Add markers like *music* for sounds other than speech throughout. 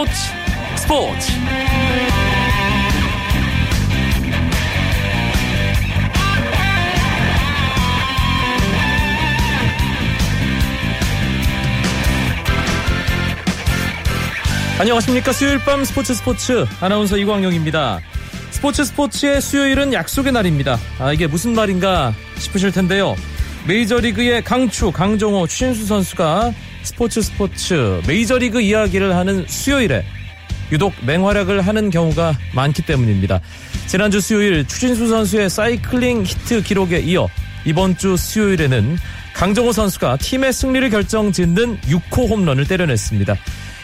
스포츠 스포츠. 안녕하십니까. 수요일 밤 스포츠 스포츠. 아나운서 이광용입니다. 스포츠 스포츠의 수요일은 약속의 날입니다. 아 이게 무슨 말인가 싶으실 텐데요. 메이저리그의 강추 강정호 추신수 선수가 스포츠 스포츠 메이저리그 이야기를 하는 수요일에 유독 맹활약을 하는 경우가 많기 때문입니다. 지난주 수요일 추신수 선수의 사이클링 히트 기록에 이어 이번 주 수요일에는 강정호 선수가 팀의 승리를 결정 짓는 6호 홈런을 때려냈습니다.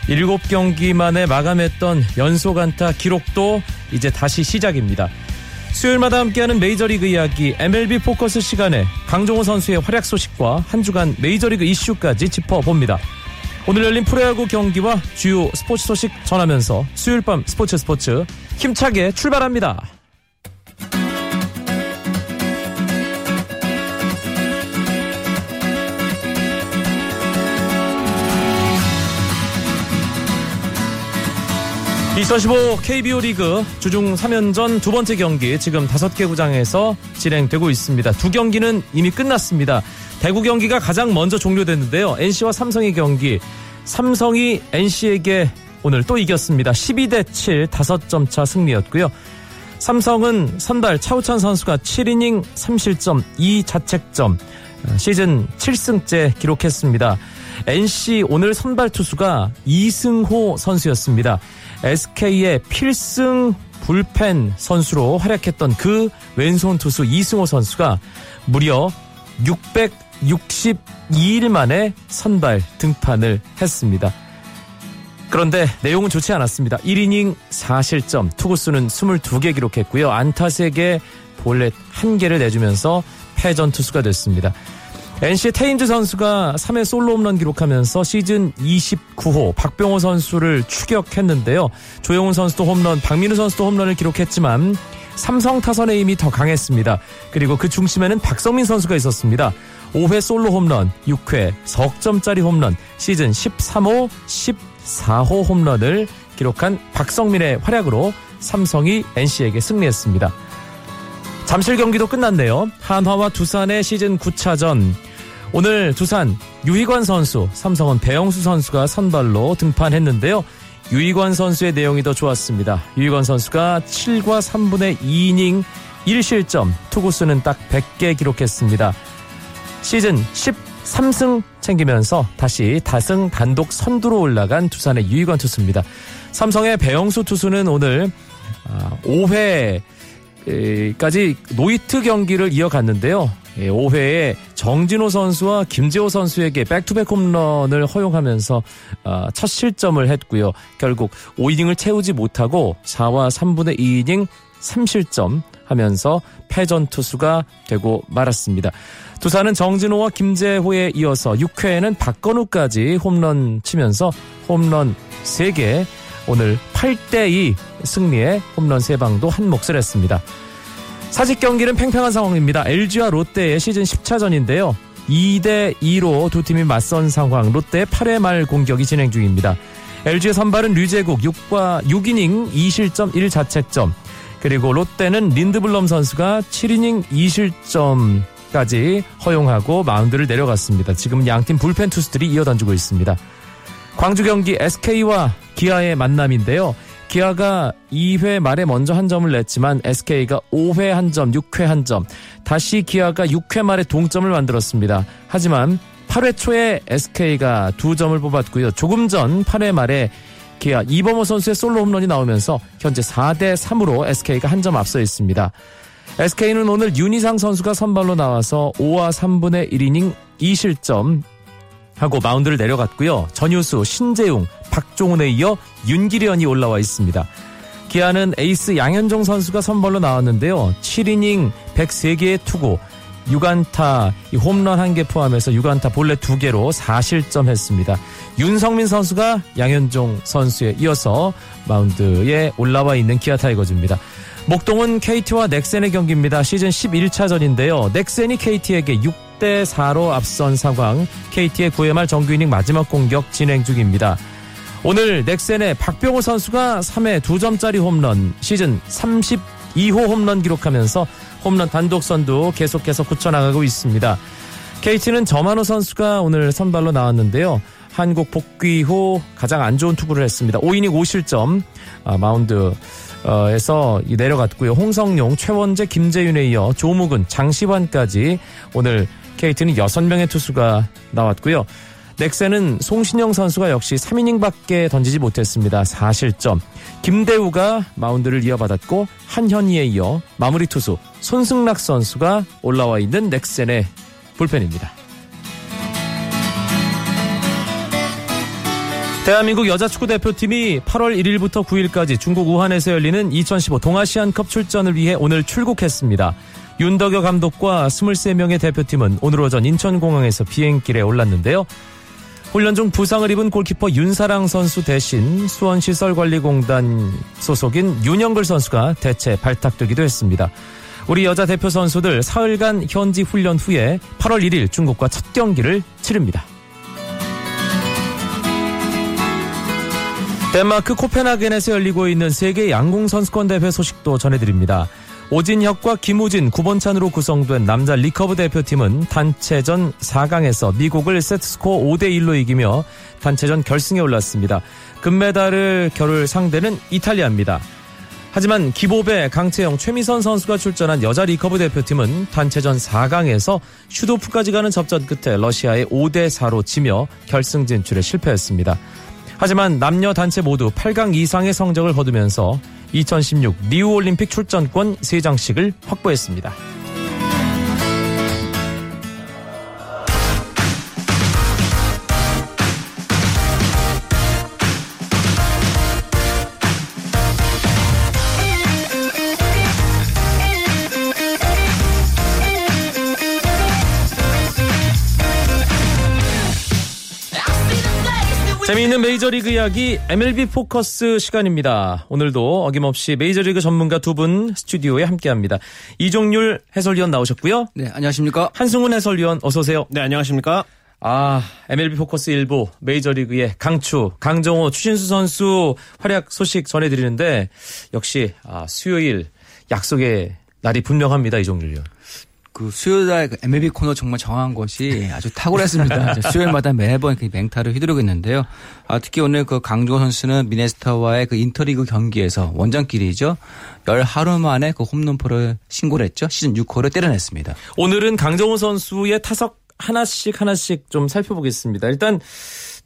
7경기 만에 마감했던 연속 안타 기록도 이제 다시 시작입니다. 수요일마다 함께하는 메이저리그 이야기 MLB 포커스 시간에 강정호 선수의 활약 소식과 한 주간 메이저리그 이슈까지 짚어봅니다. 오늘 열린 프로야구 경기와 주요 스포츠 소식 전하면서 수요일 밤 스포츠 스포츠 힘차게 출발합니다. (2015) KBO 리그 주중 3연전 두 번째 경기 지금 다섯 개 구장에서 진행되고 있습니다. 두 경기는 이미 끝났습니다. 대구 경기가 가장 먼저 종료됐는데요. NC와 삼성의 경기 삼성이 NC에게 오늘 또 이겼습니다. 12대 7 5점 차 승리였고요. 삼성은 선발 차우찬 선수가 7이닝 3실점 2자책점 시즌 7승째 기록했습니다. NC 오늘 선발 투수가 이승호 선수였습니다. SK의 필승 불펜 선수로 활약했던 그 왼손 투수 이승호 선수가 무려 662일 만에 선발 등판을 했습니다. 그런데 내용은 좋지 않았습니다. 1이닝 4실점, 투구수는 22개 기록했고요. 안타 3개, 볼넷 1개를 내주면서 패전 투수가 됐습니다. NC의 테인즈 선수가 3회 솔로 홈런 기록하면서 시즌 29호 박병호 선수를 추격했는데요. 조영훈 선수도 홈런, 박민우 선수도 홈런을 기록했지만 삼성 타선의 힘이 더 강했습니다. 그리고 그 중심에는 박성민 선수가 있었습니다. 5회 솔로 홈런, 6회 석점짜리 홈런, 시즌 13호, 14호 홈런을 기록한 박성민의 활약으로 삼성이 NC에게 승리했습니다. 잠실 경기도 끝났네요. 한화와 두산의 시즌 9차전. 오늘 두산 유희관 선수, 삼성은 배영수 선수가 선발로 등판했는데요. 유희관 선수의 내용이 더 좋았습니다. 유희관 선수가 7과 3분의 2이닝 1실점, 투구수는 딱 100개 기록했습니다. 시즌 13승 챙기면서 다시 다승 단독 선두로 올라간 두산의 유희관 투수입니다. 삼성의 배영수 투수는 오늘 5회 까지 노히트 경기를 이어갔는데요. 5회에 정진호 선수와 김재호 선수에게 back-to-back 홈런을 허용하면서 첫 실점을 했고요. 결국 5이닝을 채우지 못하고 4와 3분의 2이닝 3실점 하면서 패전 투수가 되고 말았습니다. 두산은 정진호와 김재호에 이어서 6회에는 박건우까지 홈런 치면서 홈런 3개 오늘 8대2 승리에 홈런 3방도 한 몫을 했습니다. 사직 경기는 팽팽한 상황입니다. LG와 롯데의 시즌 10차전인데요. 2대2로 두 팀이 맞선 상황 롯데의 8회 말 공격이 진행 중입니다. LG의 선발은 류재국 6과 6이닝 2실점 1자책점 그리고 롯데는 린드블럼 선수가 7이닝 2실점까지 허용하고 마운드를 내려갔습니다. 지금 양팀 불펜 투수들이 이어던지고 있습니다. 광주 경기 SK와 기아의 만남인데요. 기아가 2회 말에 먼저 한 점을 냈지만 SK가 5회 한 점, 6회 한 점, 다시 기아가 6회 말에 동점을 만들었습니다. 하지만 8회 초에 SK가 두 점을 뽑았고요. 조금 전 8회 말에 기아 이범호 선수의 솔로 홈런이 나오면서 현재 4대 3으로 SK가 한 점 앞서 있습니다. SK는 오늘 윤희상 선수가 선발로 나와서 5와 3분의 1이닝 2실점 하고 마운드를 내려갔고요. 전유수, 신재웅, 박종훈에 이어 윤기련이 올라와 있습니다. 기아는 에이스 양현종 선수가 선발로 나왔는데요. 7이닝 103개의 투구, 6안타, 홈런 1개 포함해서 6안타 볼넷 2개로 4실점 했습니다. 윤성민 선수가 양현종 선수에 이어서 마운드에 올라와 있는 기아 타이거즈입니다. 목동은 KT와 넥센의 경기입니다. 시즌 11차전인데요. 넥센이 KT에게 6 대 4로 앞선 상황. KT의 9회 말 정규 이닝 마지막 공격 진행 중입니다. 오늘 넥센의 박병호 선수가 3회 2점짜리 홈런 시즌 32호 홈런 기록하면서 홈런 단독 선두 계속해서 굳혀나가고 있습니다. KT는 점한호 선수가 오늘 선발로 나왔는데요. 한국 복귀 후 가장 안 좋은 투구를 했습니다. 5이닝 5실점 아, 마운드에서 내려갔고요. 홍성용, 최원재, 김재윤에 이어 조묵은, 장시환까지 오늘 KT는 6명의 투수가 나왔고요. 넥센은 송신영 선수가 역시 3이닝밖에 던지지 못했습니다. 4실점. 김대우가 마운드를 이어받았고 한현희에 이어 마무리 투수 손승락 선수가 올라와 있는 넥센의 불펜입니다. 대한민국 여자축구 대표팀이 8월 1일부터 9일까지 중국 우한에서 열리는 2015 동아시안컵 출전을 위해 오늘 출국했습니다. 윤덕여 감독과 23명의 대표팀은 오늘 오전 인천공항에서 비행길에 올랐는데요. 훈련 중 부상을 입은 골키퍼 윤사랑 선수 대신 수원시설관리공단 소속인 윤영글 선수가 대체 발탁되기도 했습니다. 우리 여자 대표 선수들 사흘간 현지 훈련 후에 8월 1일 중국과 첫 경기를 치릅니다. 덴마크 코펜하겐에서 열리고 있는 세계 양궁 선수권 대회 소식도 전해드립니다. 오진혁과 김우진, 구본찬으로 구성된 남자 리커브 대표팀은 단체전 4강에서 미국을 세트스코어 5대1로 이기며 단체전 결승에 올랐습니다. 금메달을 겨룰 상대는 이탈리아입니다. 하지만 기보배, 강채영, 최미선 선수가 출전한 여자 리커브 대표팀은 단체전 4강에서 슛오프까지 가는 접전 끝에 러시아에 5대4로 지며 결승 진출에 실패했습니다. 하지만 남녀 단체 모두 8강 이상의 성적을 거두면서 2016 리우올림픽 출전권 3장씩을 확보했습니다. 재미있는 메이저리그 이야기 MLB 포커스 시간입니다. 오늘도 어김없이 메이저리그 전문가 두 분 스튜디오에 함께합니다. 이종률 해설위원 나오셨고요. 네, 안녕하십니까. 한승훈 해설위원 어서 오세요. 네, 안녕하십니까. 아, MLB 포커스 일부 메이저리그의 강추, 강정호, 추신수 선수 활약 소식 전해드리는데 역시 아, 수요일 약속의 날이 분명합니다. 이종률 위원. 그 수요일날 그 MLB 코너 정말 정한 것이 아주 탁월했습니다. *laughs* 수요일마다 매번 그 맹타를 휘두르고 있는데요. 아, 특히 오늘 그 강정호 선수는 미네소타와의 그 인터리그 경기에서 원정길이죠. 열 하루 만에 그 홈런포를 신고를 했죠. 시즌 6호를 때려냈습니다. 오늘은 강정호 선수의 타석 하나씩 하나씩 좀 살펴보겠습니다. 일단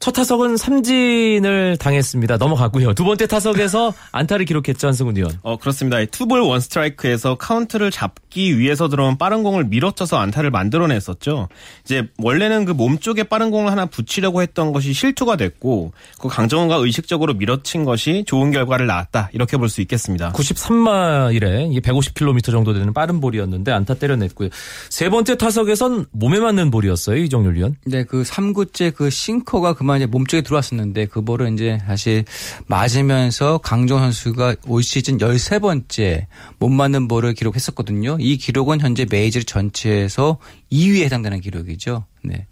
첫 타석은 삼진을 당했습니다. 넘어가고요. 두 번째 타석에서 *laughs* 안타를 기록했죠, 한승훈 위원. 어, 그렇습니다. 투볼 원 스트라이크에서 카운트를 잡기 위해서 들어온 빠른 공을 밀어쳐서 안타를 만들어냈었죠. 이제 원래는 그 몸쪽에 빠른 공을 하나 붙이려고 했던 것이 실투가 됐고 그 강정호가 의식적으로 밀어친 것이 좋은 결과를 낳았다. 이렇게 볼 수 있겠습니다. 93마일에 150km 정도 되는 빠른 볼이었는데 안타 때려냈고요. 세 번째 타석에선 몸에 맞는 볼이었어요, 이정률 위원. 네, 그 3구째 그 싱커가 그만 이제 몸쪽에 들어왔었는데 그 볼을 이제 다시 맞으면서 강정 선수가 올 시즌 13번째 못 맞는 볼을 기록했었거든요. 이 기록은 현재 메이저 전체에서 2위에 해당되는 기록이죠. 네.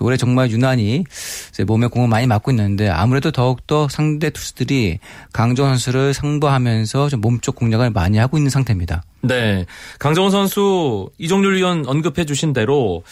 올해 정말 유난히 몸에 공을 많이 맞고 있는데 아무래도 더욱더 상대 투수들이 강정 선수를 상부하면서 좀 몸쪽 공략을 많이 하고 있는 상태입니다. 네. 강정호 선수 이종률 위원 언급해 주신 대로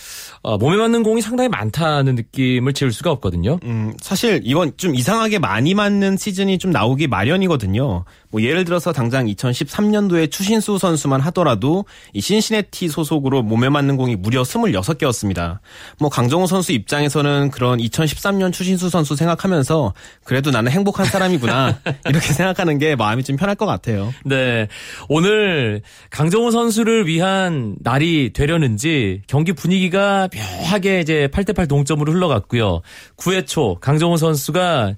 어, 몸에 맞는 공이 상당히 많다는 느낌을 지울 수가 없거든요. 음, 사실 이건 좀 이상하게 많이 맞는 시즌이 좀 나오기 마련이거든요. 뭐 예를 들어서 당장 2013년도에 추신수 선수만 하더라도 이 신시내티 소속으로 몸에 맞는 공이 무려 26개였습니다. 뭐 강정호 선수 입장에서는 그런 2013년 추신수 선수 생각하면서 그래도 나는 행복한 사람이구나 *laughs* 이렇게 생각하는 게 마음이 좀 편할 것 같아요. 네. 오늘 강정호 선수를 위한 날이 되려는지 경기 분위기가 묘하게 이제 8대8 동점으로 흘러갔고요. 9회 초 강정호 선수가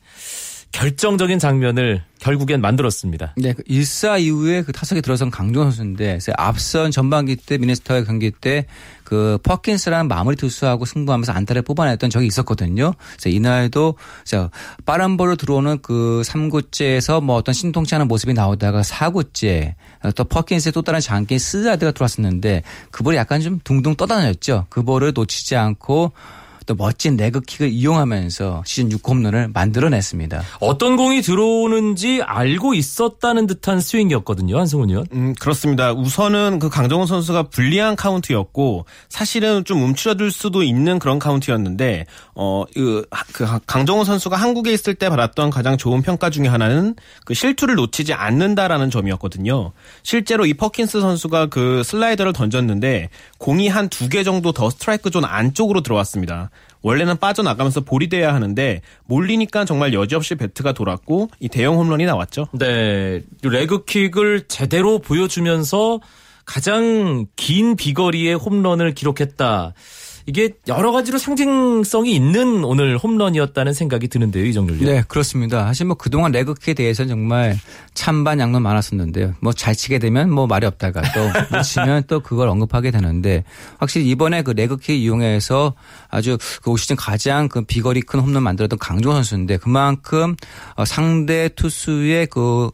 결정적인 장면을 결국엔 만들었습니다. 네, 그 1사 이후에 그 타석에 들어선 강정호 선수인데 앞선 전반기 때 미네소타 경기 때 그 퍼킨스라는 마무리 투수하고 승부하면서 안타를 뽑아냈던 적이 있었거든요. 그래서 이날도 빠른 볼로 들어오는 그 3구째에서 뭐 어떤 신통치 않은 모습이 나오다가 4구째 또 퍼킨스의 또 다른 장기인 슬라이더가 들어왔었는데 그 볼이 약간 좀 둥둥 떠다녔죠. 그 볼을 놓치지 않고 또 멋진 leg kick을 이용하면서 시즌 6호 홈런을 만들어냈습니다. 어떤 공이 들어오는지 알고 있었다는 듯한 스윙이었거든요, 한승훈 위원. 음, 그렇습니다. 우선은 그 강정호 선수가 불리한 카운트였고 사실은 좀 움츠러들 수도 있는 그런 카운트였는데 어, 그, 그 강정호 선수가 한국에 있을 때 받았던 가장 좋은 평가 중에 하나는 그 실투를 놓치지 않는다라는 점이었거든요. 실제로 이 퍼킨스 선수가 그 슬라이더를 던졌는데 공이 한 두 개 정도 더 스트라이크 존 안쪽으로 들어왔습니다. 원래는 빠져나가면서 볼이 돼야 하는데 몰리니까 정말 여지없이 배트가 돌았고 이 대형 홈런이 나왔죠. 네. 레그킥을 제대로 보여주면서 가장 긴 비거리의 홈런을 기록했다. 이게 여러 가지로 상징성이 있는 오늘 홈런이었다는 생각이 드는데요, 이정률 네, 그렇습니다. 사실 뭐 그동안 레그킥에 대해서는 정말 찬반 양론 많았었는데요. 뭐 잘 치게 되면 뭐 말이 없다가 또 못 치면 또 그걸 언급하게 되는데 확실히 이번에 그 레그킥 이용해서 아주 그 올 시즌 가장 그 비거리 큰 홈런 만들었던 강조 선수인데 그만큼 어, 상대 투수의 그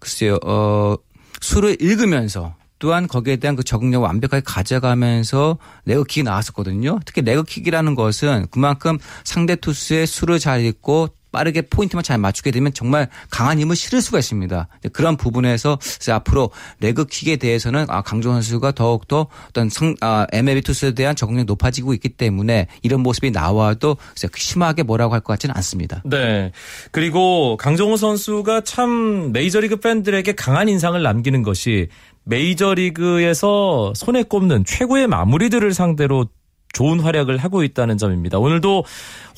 글쎄요, 어, 수를 읽으면서 또한 거기에 대한 그 적응력을 완벽하게 가져가면서 레그킥이 나왔었거든요. 특히 레그킥이라는 것은 그만큼 상대 투수의 수를 잘 읽고 빠르게 포인트만 잘 맞추게 되면 정말 강한 힘을 실을 수가 있습니다. 그런 부분에서 앞으로 레그킥에 대해서는 아, 강조 선수가 더욱더 어떤 성, 아, MLB 투수에 대한 적응력이 높아지고 있기 때문에 이런 모습이 나와도 심하게 뭐라고 할 것 같지는 않습니다. 네. 그리고 강정호 선수가 참 메이저리그 팬들에게 강한 인상을 남기는 것이 메이저리그에서 손에 꼽는 최고의 마무리들을 상대로 좋은 활약을 하고 있다는 점입니다. 오늘도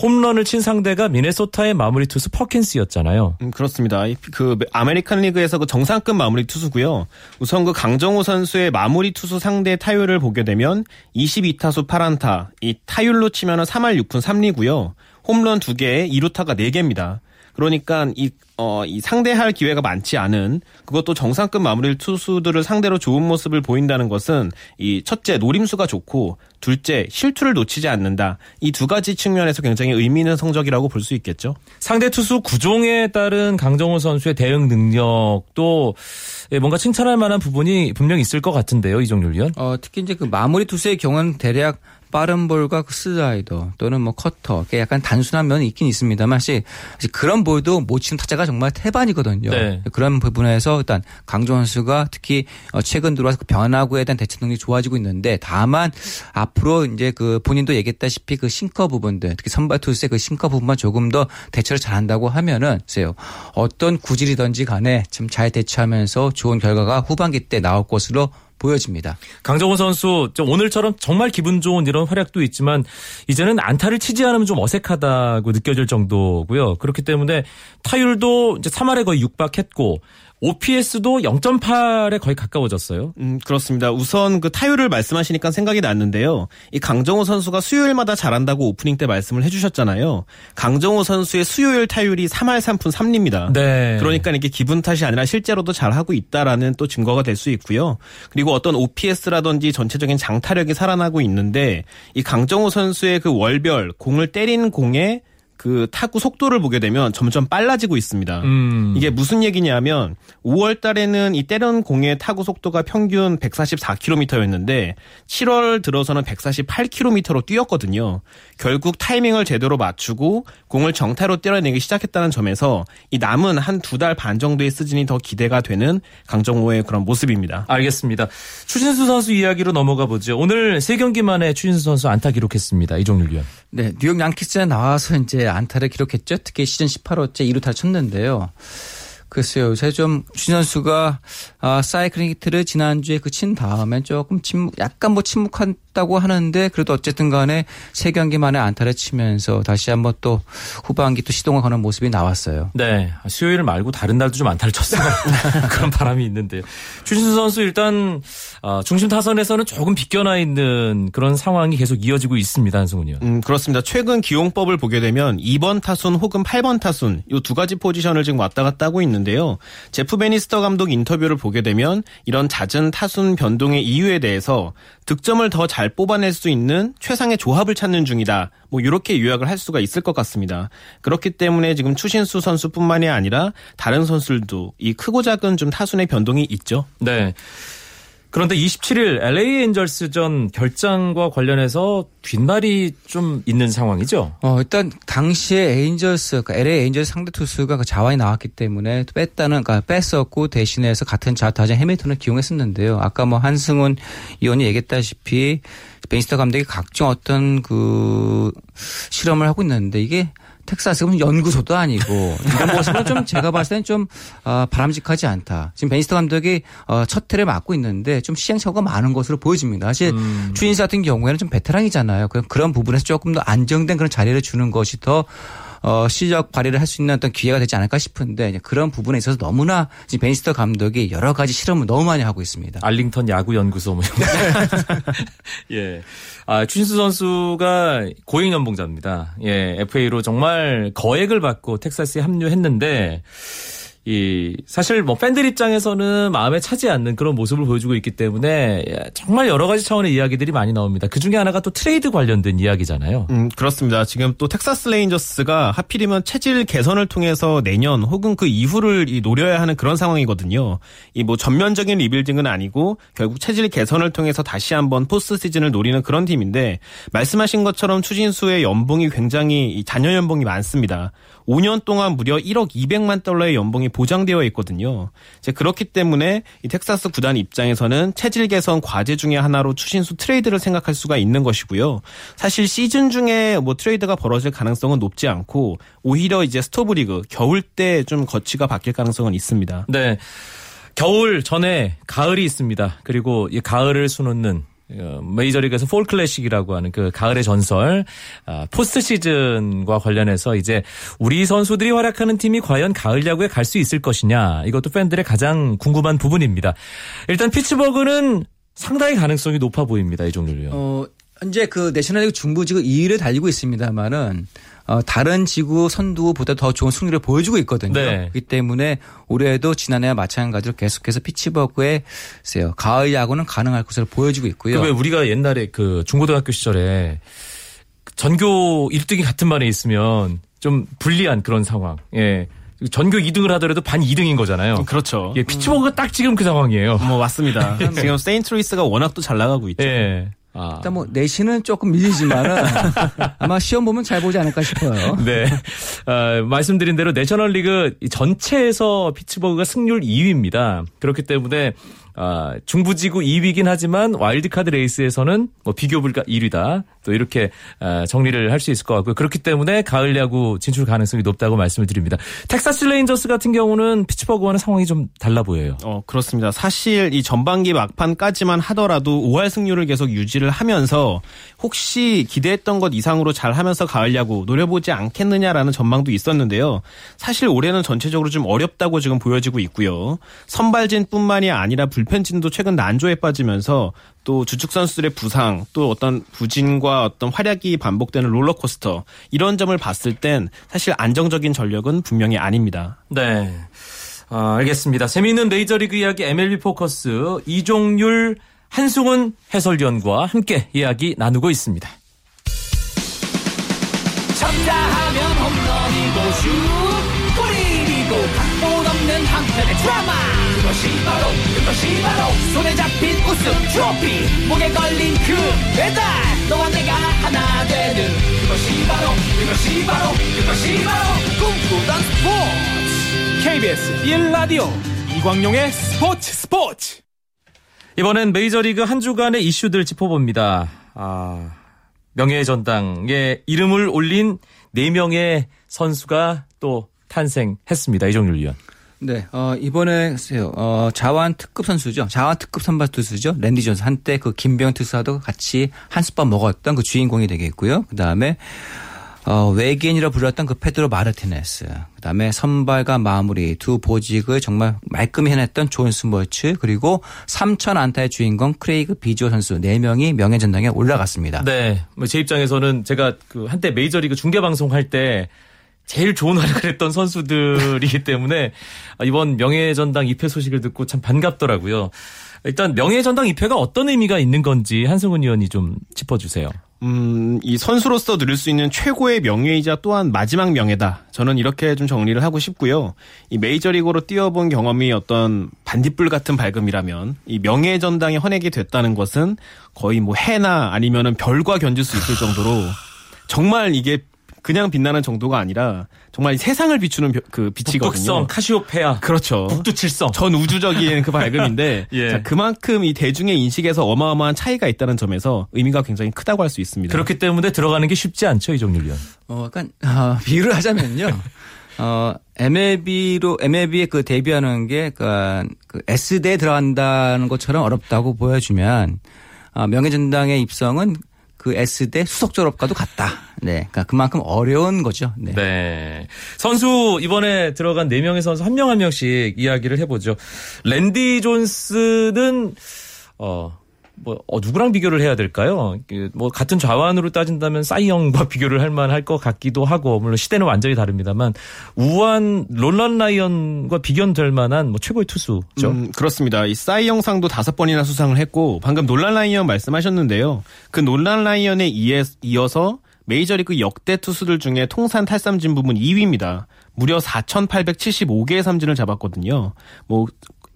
홈런을 친 상대가 미네소타의 마무리 투수 퍼킨스였잖아요. 음, 그렇습니다. 그 아메리칸 리그에서 그 정상급 마무리 투수고요. 우선 그 강정호 선수의 마무리 투수 상대 타율을 보게 되면 22타수 8안타, 이 타율로 치면은 3할 6푼 3리고요. 홈런 2개에 2루타가 4개입니다. 그러니까 이, 어, 이 상대할 기회가 많지 않은 그것도 정상급 마무리 투수들을 상대로 좋은 모습을 보인다는 것은 이 첫째 노림수가 좋고 둘째 실투를 놓치지 않는다. 이 두 가지 측면에서 굉장히 의미 있는 성적이라고 볼 수 있겠죠. 상대 투수 구종에 따른 강정호 선수의 대응 능력도 예, 뭔가 칭찬할 만한 부분이 분명 있을 것 같은데요, 이종률 위원. 어, 특히 이제 그 마무리 투수의 경우는 대략 빠른 볼과 그 슬라이더 또는 뭐 커터 약간 단순한 면이 있긴 있습니다만 사실 그런 볼도 못 치는 타자가 정말 태반이거든요. 네. 그런 부분에서 일단 강정호 선수가 특히 어, 최근 들어와서 그 변화구에 대한 대처 능력이 좋아지고 있는데 다만 앞으로 이제 그 본인도 얘기했다시피 그 싱커 부분들 특히 선발 투수의 그 싱커 부분만 조금 더 대처를 잘한다고 하면은 글쎄요 어떤 구질이든지 간에 좀잘 대처하면서 좋은 결과가 후반기 때 나올 것으로 보여집니다. 강정호 선수 오늘처럼 정말 기분 좋은 이런 활약도 있지만 이제는 안타를 치지 않으면 좀 어색하다고 느껴질 정도고요. 그렇기 때문에 타율도 이제 3할에 거의 육박했고 OPS도 0.8에 거의 가까워졌어요. 음, 그렇습니다. 우선 그 타율을 말씀하시니까 생각이 났는데요. 이 강정호 선수가 수요일마다 잘한다고 오프닝 때 말씀을 해주셨잖아요. 강정호 선수의 수요일 타율이 3할 3푼 3리입니다. 네. 그러니까 이게 기분 탓이 아니라 실제로도 잘하고 있다라는 또 증거가 될 수 있고요. 그리고 어떤 OPS라든지 전체적인 장타력이 살아나고 있는데 이 강정호 선수의 그 월별 공을 때린 공에 그 타구 속도를 보게 되면 점점 빨라지고 있습니다. 음. 이게 무슨 얘기냐면 5월 달에는 이 때려는 공의 타구 속도가 평균 144km였는데 7월 들어서는 148km로 뛰었거든요. 결국 타이밍을 제대로 맞추고 공을 정타로 때려내기 시작했다는 점에서 이 남은 한 두 달 반 정도의 시즌이 더 기대가 되는 강정호의 그런 모습입니다. 알겠습니다. 추신수 선수 이야기로 넘어가 보죠. 오늘 세 경기 만에 추신수 선수 안타 기록했습니다. 이종률 위원. 네, 뉴욕 양키스에 나와서 이제 안타를 기록했죠. 특히 시즌 18호째 2루타를 쳤는데요. 글쎄요, 요새 좀 추신 선수가 아, 사이클링 히트를 지난주에 그친 다음에 조금 침묵, 약간 뭐 침묵한 했다고 하는데 그래도 어쨌든 간에 세 경기 만에 안타를 치면서 다시 한번 또 후반기 또 시동을 거는 모습이 나왔어요. 네. 수요일 말고 다른 날도 좀 안타를 쳤어요. *laughs* 그런 바람이 있는데요. 추신수 선수 일단 어, 중심 타선에서는 조금 비껴나 있는 그런 상황이 계속 이어지고 있습니다. 한승훈 위원. 음, 그렇습니다. 최근 기용법을 보게 되면 2번 타순 혹은 8번 타순 이 두 가지 포지션을 지금 왔다 갔다 하고 있는데요. 제프 베니스터 감독 인터뷰를 보게 되면 이런 잦은 타순 변동의 이유에 대해서 득점을 더 잘 뽑아낼 수 있는 최상의 조합을 찾는 중이다. 뭐 이렇게 요약을 할 수가 있을 것 같습니다. 그렇기 때문에 지금 추신수 선수뿐만이 아니라 다른 선수들도 이 크고 작은 좀 타순의 변동이 있죠. 네. 그런데 27일 LA 엔젤스전 결장과 관련해서 뒷말이 좀 있는 상황이죠. 어, 일단 당시에 에인절스, 그러니까 LA 에인절스 상대 투수가 그 자원이 나왔기 때문에 뺐다는, 그러니까 뺐었고 대신해서 같은 자타자 해밀턴을 기용했었는데요. 아까 뭐 한승훈 위원이 얘기했다시피 베니스터 감독이 각종 어떤 그 실험을 하고 있는데 이게 텍사스 무슨 연구소도 아니고 *laughs* 이런 모습은 좀 제가 봤을 때는 좀 어, 바람직하지 않다. 지금 베니스터 감독이 어, 첫 팀을 맡고 있는데 좀 시행착오가 많은 것으로 보여집니다. 사실 음. 추신수 같은 경우에는 좀 베테랑이잖아요. 그런 그런 부분에서 조금 더 안정된 그런 자리를 주는 것이 더 어, 실력 발휘를 할 수 있는 어떤 기회가 되지 않을까 싶은데 그런 부분에 있어서 너무나 지금 베니스터 감독이 여러 가지 실험을 너무 많이 하고 있습니다. 알링턴 야구 연구소 뭐. *laughs* 예. 아, 추신수 선수가 고액 연봉자입니다. 예, FA로 정말 거액을 받고 텍사스에 합류했는데 이 사실 뭐 팬들 입장에서는 마음에 차지 않는 그런 모습을 보여주고 있기 때문에 정말 여러 가지 차원의 이야기들이 많이 나옵니다. 그 중에 하나가 또 트레이드 관련된 이야기잖아요. 음, 그렇습니다. 지금 또 텍사스 레인저스가 하필이면 체질 개선을 통해서 내년 혹은 그 이후를 이 노려야 하는 그런 상황이거든요. 이 뭐 전면적인 리빌딩은 아니고 결국 체질 개선을 통해서 다시 한번 포스트 시즌을 노리는 그런 팀인데 말씀하신 것처럼 추신수의 연봉이 굉장히 이 잔여 연봉이 많습니다. 5년 동안 무려 1억 200만 달러의 연봉이 보장되어 있거든요. 이제 그렇기 때문에 이 텍사스 구단 입장에서는 체질 개선 과제 중의 하나로 추신수 트레이드를 생각할 수가 있는 것이고요. 사실 시즌 중에 뭐 트레이드가 벌어질 가능성은 높지 않고 오히려 이제 스토브 리그 겨울 때 좀 거취가 바뀔 가능성은 있습니다. 네. 겨울 전에 가을이 있습니다. 그리고 이 가을을 수놓는 어, 메이저리그에서 Fall Classic이라고 하는 그 가을의 전설 아, 포스트 시즌과 관련해서 이제 우리 선수들이 활약하는 팀이 과연 가을 야구에 갈 수 있을 것이냐 이것도 팬들의 가장 궁금한 부분입니다. 일단 피츠버그는 상당히 가능성이 높아 보입니다. 이종률 위원. 어, 현재 그 내셔널리그 중부지구 2위를 달리고 있습니다만은 어, 다른 지구 선두보다 더 좋은 승률을 보여주고 있거든요. 네. 그렇기 때문에 올해에도 지난해와 마찬가지로 계속해서 피츠버그의 글쎄요, 가을 야구는 가능할 것으로 보여지고 있고요. 그 왜 우리가 옛날에 그 중고등학교 시절에 전교 1등이 같은 반에 있으면 좀 불리한 그런 상황. 예. 전교 2등을 하더라도 반 2등인 거잖아요. 그렇죠. 예, 피츠버그가 딱 지금 그 상황이에요. 뭐 맞습니다. *laughs* 지금 세인트루이스가 워낙 또 잘 나가고 있죠. 예. 아. 일단 뭐 내신은 조금 밀리지만은 *laughs* 아마 시험 보면 잘 보지 않을까 싶어요. *laughs* 네. 어, 말씀드린 대로 내셔널리그 전체에서 피츠버그가 승률 2위입니다. 그렇기 때문에 아, 중부지구 2위긴 하지만 와일드카드 레이스에서는 뭐 비교 불가 1위다. 또 이렇게 아, 정리를 할 수 있을 것 같고요. 그렇기 때문에 가을 야구 진출 가능성이 높다고 말씀을 드립니다. 텍사스 레인저스 같은 경우는 피츠버그와는 상황이 좀 달라 보여요. 어, 그렇습니다. 사실 이 전반기 막판까지만 하더라도 5할 승률을 계속 유지를 하면서 혹시 기대했던 것 이상으로 잘 하면서 가을 야구 노려보지 않겠느냐라는 전망도 있었는데요. 사실 올해는 전체적으로 좀 어렵다고 지금 보여지고 있고요. 선발진뿐만이 아니라 불펜진도 최근 난조에 빠지면서 또 주축 선수들의 부상, 또 어떤 부진과 어떤 활약이 반복되는 롤러코스터 이런 점을 봤을 땐 사실 안정적인 전력은 분명히 아닙니다. 네. 아, 알겠습니다. 재미있는 메이저리그 이야기 MLB 포커스 이종률 한승훈 해설위원과 함께 이야기 나누고 있습니다. 쳤다 하면 홈런이고 슛 골이고 각본 없는 한편의 드라마 그것이 바로 그것이 바로 손에 잡힌 우승 트로피 목에 걸린 그 배달 너와 내가 하나 되는 그것이 바로 그것이 바로 그것이 바로 꿈꾸던 스포츠 KBS 1라디오 이광용의 스포츠 스포츠 이번엔 메이저리그 한 주간의 이슈들 짚어봅니다. 아, 명예의 전당에 이름을 올린 4명의 선수가 또 탄생했습니다. 이종률 위원. 네, 어, 이번에 글쎄요, 어, 자완 특급 선수죠. 자완 특급 선발 투수죠. 랜디 존스 한때 그 김병 투수와도 같이 한솥밥 먹었던 그 주인공이 되겠고요. 그 다음에 어, 외계인이라 불렸던 그 페드로 마르티네스. 그 다음에 선발과 마무리 두 보직을 정말 말끔히 해냈던 존 스몰츠 그리고 3천 안타의 주인공 크레이그 비조 선수 4명이 명예전당에 올라갔습니다. 네. 뭐 제 입장에서는 제가 그 한때 메이저리그 중계방송 할 때 제일 좋은 활약을 했던 선수들이기 때문에 이번 명예전당 입회 소식을 듣고 참 반갑더라고요. 일단 명예전당 입회가 어떤 의미가 있는 건지 한승훈 위원이 좀 짚어주세요. 음, 이 선수로서 누릴 수 있는 최고의 명예이자 또한 마지막 명예다. 저는 이렇게 좀 정리를 하고 싶고요. 이 메이저리그로 뛰어본 경험이 어떤 반딧불 같은 밝음이라면 이 명예 전당에 헌액이 됐다는 것은 거의 뭐 해나 아니면은 별과 견줄 수 있을 정도로 정말 이게 그냥 빛나는 정도가 아니라 정말 세상을 비추는 벼- 그 빛이거든요. 북극성, 카시오페아, 그렇죠. 북두칠성. 전 우주적인 그 밝음인데 *laughs* 예. 자, 그만큼 이 대중의 인식에서 어마어마한 차이가 있다는 점에서 의미가 굉장히 크다고 할 수 있습니다. 그렇기 때문에 들어가는 게 쉽지 않죠, 이종률 위원. 어, 약간, 아, 비유를 하자면요. *laughs* 어, MLB로, MLB에 그 데뷔하는 게, 그, 그 S대에 들어간다는 것처럼 어렵다고 보여주면, 아, 명예전당의 입성은 그 S대 수석 졸업과도 같다. 네. 그러니까 그만큼 어려운 거죠. 네. 네. 선수 이번에 들어간 4명의 선수 한 명한 명씩 이야기를 해보죠. 랜디 존스는 어. 뭐 어, 누구랑 비교를 해야 될까요? 그, 뭐 같은 좌완으로 따진다면 싸이영과 *laughs* 비교를 할 만할 것 같기도 하고 물론 시대는 완전히 다릅니다만 우완 놀란 라이언과 비견될 만한 뭐 최고의 투수죠. 음, 그렇습니다. 이 사이 영 상도 다섯 번이나 수상을 했고 방금 놀란 라이언 말씀하셨는데요. 그 놀란 라이언에 이어서 메이저리그 역대 투수들 중에 통산 탈삼진 부분 2위입니다. 무려 4,875개의 삼진을 잡았거든요. 뭐,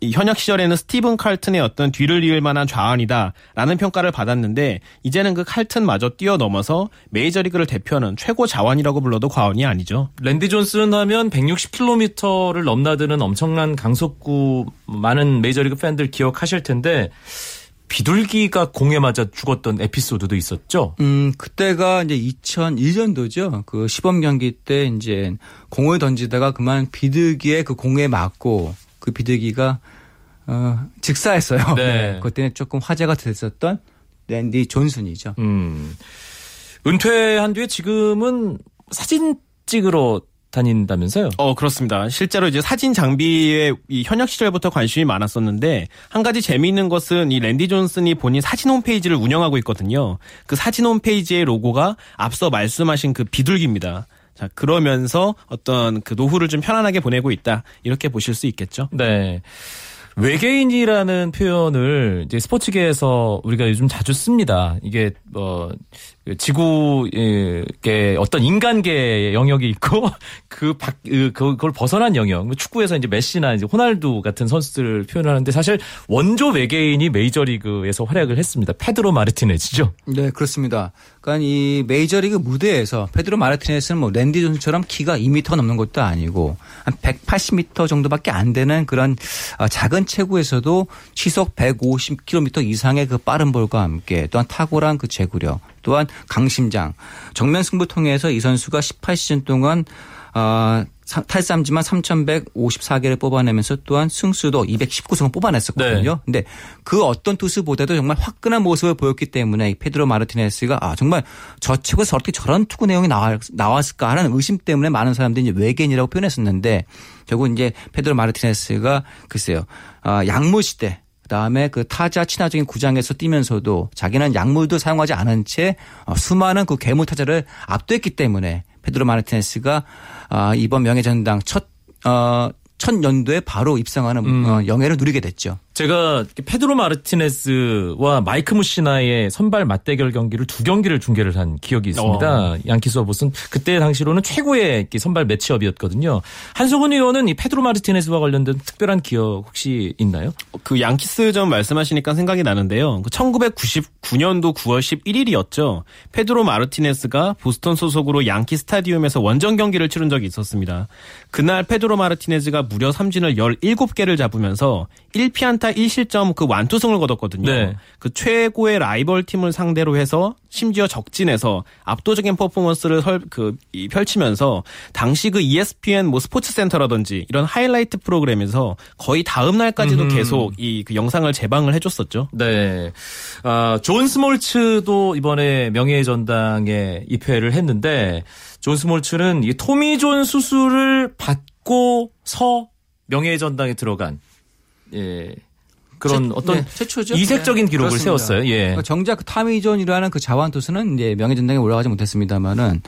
이 현역 시절에는 스티븐 칼튼의 어떤 뒤를 이을 만한 좌완이다라는 평가를 받았는데 이제는 그 칼튼마저 뛰어넘어서 메이저리그를 대표하는 최고 좌완이라고 불러도 과언이 아니죠. 랜디 존슨 하면 160km를 넘나드는 엄청난 강속구 많은 메이저리그 팬들 기억하실 텐데 비둘기가 공에 맞아 죽었던 에피소드도 있었죠. 음, 그때가 이제 2001년도죠. 그 시범 경기 때 이제 공을 던지다가 그만 비둘기에 그 공에 맞고 그 비둘기가 어, 직사했어요. *laughs* 네. 그때는 조금 화제가 됐었던 랜디 존슨이죠. 음. 은퇴한 뒤에 지금은 사진 찍으러 다닌다면서요? 어, 그렇습니다. 실제로 이제 사진 장비에 이 현역 시절부터 관심이 많았었는데, 한 가지 재미있는 것은 이 랜디 존슨이 본인 사진 홈페이지를 운영하고 있거든요. 그 사진 홈페이지의 로고가 앞서 말씀하신 그 비둘기입니다. 자, 그러면서 어떤 그 노후를 좀 편안하게 보내고 있다. 이렇게 보실 수 있겠죠. 네. 외계인이라는 표현을 이제 스포츠계에서 우리가 요즘 자주 씁니다. 이게 뭐 지구의 어떤 인간계의 영역이 있고 *laughs* 그 밖, 그- 그걸 벗어난 영역. 뭐 축구에서 이제 메시나 이제 호날두 같은 선수들을 표현하는데 사실 원조 외계인이 메이저리그에서 활약을 했습니다. 페드로 마르티네즈죠. 네, 그렇습니다. 그러니까 이 메이저리그 무대에서 페드로 마르티네스는 뭐 랜디 존슨처럼 키가 2m 넘는 것도 아니고 한 180m 정도밖에 안 되는 그런 어, 작은 체구에서도 시속 150km 이상의 그 빠른 볼과 함께 또한 탁월한 그 제구력 또한 강심장 정면 승부 통해서 이 선수가 18시즌 동안 어, 사- 탈삼지만 3,154개를 뽑아내면서 또한 승수도 219승을 뽑아냈었거든요. 네. 근데 그 어떤 투수보다도 정말 화끈한 모습을 보였기 때문에 이 페드로 마르티네스가 아 정말 저 체구에서 어떻게 저런 투구 내용이 나왔, 나왔을까 하는 의심 때문에 많은 사람들이 이제 외계인이라고 표현했었는데 결국 이제 페드로 마르티네스가 글쎄요 아, 약물 시대 그다음에 그 타자 친화적인 구장에서 뛰면서도 자기는 약물도 사용하지 않은 채 어, 수많은 그 괴물 타자를 압도했기 때문에 페드로 마르티네스가 아, 이번 명예전당 첫 어, 첫 연도에 바로 입상하는 어, 영예를 누리게 됐죠. 제가 페드로 마르티네스와 마이크 무시나의 선발 맞대결 경기를 두 경기를 중계를 한 기억이 있습니다. 양키스와 보슨 그때 당시로는 최고의 이 선발 매치업이었거든요. 한소근 의원은 이 페드로 마르티네스와 관련된 특별한 기억 혹시 있나요? 그 양키스전 말씀하시니까 생각이 나는데요. 그 1999년도 9월 11일이었죠. 페드로 마르티네스가 보스턴 소속으로 양키 스타디움에서 원정 경기를 치른 적이 있었습니다. 그날 페드로 마르티네스가 무려 삼진을 17개를 잡으면서 1피안타 1실점 그 완투승을 거뒀거든요. 네. 그 최고의 라이벌 팀을 상대로 해서 심지어 적진에서 압도적인 퍼포먼스를 설, 그, 이, 펼치면서 당시 그 ESPN 뭐 스포츠 센터라든지 이런 하이라이트 프로그램에서 거의 다음 날까지도 계속 이 그 영상을 재방을 해줬었죠. 네. 아, 존 스몰츠도 이번에 명예의 전당에 입회를 했는데 존 스몰츠는 이 토미 존 수술을 받고서 명예의 전당에 들어간 예. 그런 최- 어떤 네, 최초죠. 이색적인 네, 기록을 그렇습니다. 세웠어요. 예. 그러니까 정작 그 타미존이라는 그 좌완 투수는 이제 명예전당에 올라가지 못했습니다만은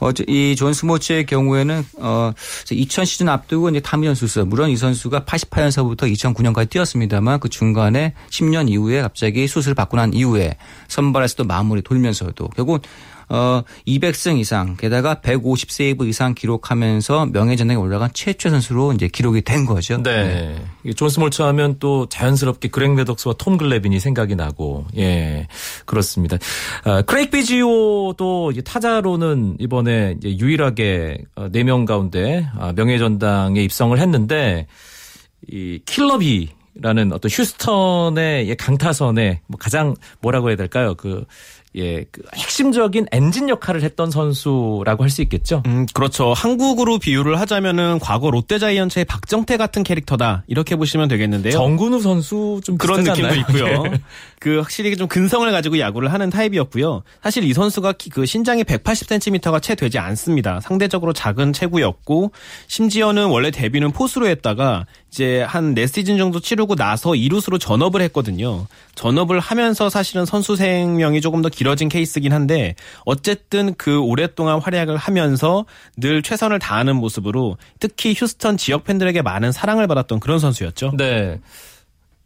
어제 이 존 스몰츠의 경우에는 어2000 시즌 앞두고 이제 타미존 선수 물론 이 선수가 88년서부터 2009년까지 뛰었습니다만 그 중간에 10년 이후에 갑자기 수술을 받고 난 이후에 선발에서도 마무리 돌면서도 결국 어 200승 이상 게다가 150세이브 이상 기록하면서 명예전당에 올라간 최초 선수로 이제 기록이 된 거죠. 네. 이 존 스몰츠 하면 또 자연스럽게 그렉 매덕스와 톰 글래빈이 생각이 나고, 예, 그렇습니다. 아, 크레이그 비지오도 타자로는 이번에 이제 유일하게 4명 가운데 아, 명예전당에 입성을 했는데, 이 킬러비 라는 어떤 휴스턴의 예, 강타선에 뭐 가장 뭐라고 해야 될까요? 그, 예, 그 핵심적인 엔진 역할을 했던 선수라고 할 수 있겠죠. 음, 그렇죠. 한국으로 비유를 하자면은 과거 롯데자이언츠의 박정태 같은 캐릭터다. 이렇게 보시면 되겠는데요. 정근우 선수 좀 그런 느낌도? 있고요. 예. *laughs* 그 확실히 좀 근성을 가지고 야구를 하는 타입이었고요. 사실 이 선수가 키- 그 신장이 180cm가 채 되지 않습니다. 상대적으로 작은 체구였고 심지어는 원래 데뷔는 포수로 했다가 이제 한 네 시즌 정도 치르고 나서 이루수로 전업을 했거든요. 전업을 하면서 사실은 선수 생명이 조금 더 길어진 케이스긴 한데 어쨌든 그 오랫동안 활약을 하면서 늘 최선을 다하는 모습으로 특히 휴스턴 지역 팬들에게 많은 사랑을 받았던 그런 선수였죠. 네.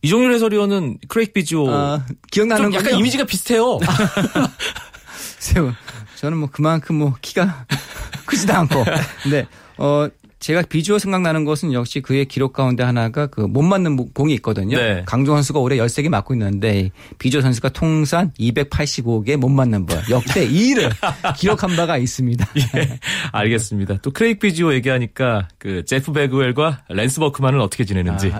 이종률 해설위원은 크레이크 비지오 아, 기억나는 좀 약간? 이미지가 비슷해요. *laughs* 저는 뭐 그만큼 뭐 키가 *laughs* 크지도 않고. 근데 어 제가 비지오 생각나는 것은 역시 그의 기록 가운데 하나가 그 몸 맞는 모- 공이 있거든요. 네. 강정호 선수가 올해 13개 맞고 있는데 비지오 선수가 통산 285개 몸 맞는 볼 역대 2위를 *laughs* 기록한 바가 있습니다. 예, 알겠습니다. 또 크레이그 비지오 얘기하니까 그 제프 배그웰과 랜스 버크만은 어떻게 지내는지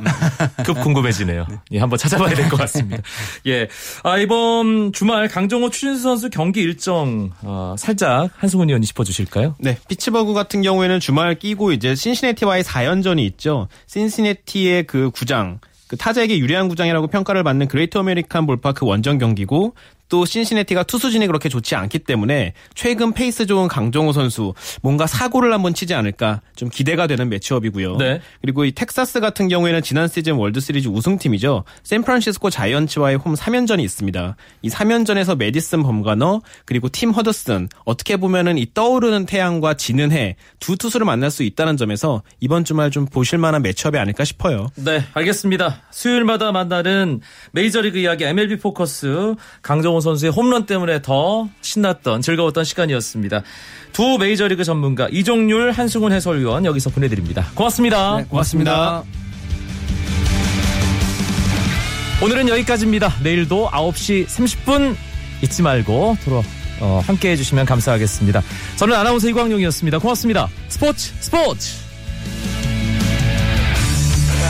급 궁금해지네요. 예, 한번 찾아봐야 될 것 같습니다. *laughs* 예, 아, 이번 주말 강정호 추신수 선수 경기 일정 어, 살짝 한승훈 위원이 짚어주실까요? 네, 피츠버그 같은 경우에는 주말 끼고 이제 신시내티와의 4연전이 있죠. 신시내티의 그 구장, 그 타자에게 유리한 구장이라고 평가를 받는 그레이트 아메리칸 볼파크 원정 경기고 또 신시내티가 투수진이 그렇게 좋지 않기 때문에 최근 페이스 좋은 강정호 선수 뭔가 사고를 한번 치지 않을까 좀 기대가 되는 매치업이고요. 네. 그리고 이 텍사스 같은 경우에는 지난 시즌 월드 시리즈 우승팀이죠. 샌프란시스코 자이언츠와의 홈 3연전이 있습니다. 이 3연전에서 메디슨 범가너 그리고 팀 허드슨 어떻게 보면은 이 떠오르는 태양과 지는 해 두 투수를 만날 수 있다는 점에서 이번 주말 좀 보실 만한 매치업이 아닐까 싶어요. 네, 알겠습니다. 수요일마다 만나는 메이저리그 이야기 MLB 포커스 강정호 선수의 홈런 때문에 더 신났던 즐거웠던 시간이었습니다. 두 메이저리그 전문가 이종률 한승훈 해설위원 여기서 보내드립니다. 고맙습니다. 고맙습니다. 오늘은 여기까지입니다. 내일도 9시 30분 잊지 말고 돌아 어, 함께 해주시면 감사하겠습니다. 저는 아나운서 이광용이었습니다. 고맙습니다. 스포츠 스포츠.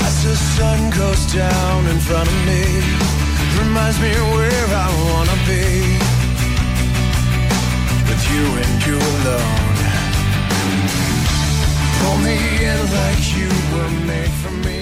As the sun goes down in front of me reminds me where I wanna be. With you and you alone. Pull me in like you were made for me.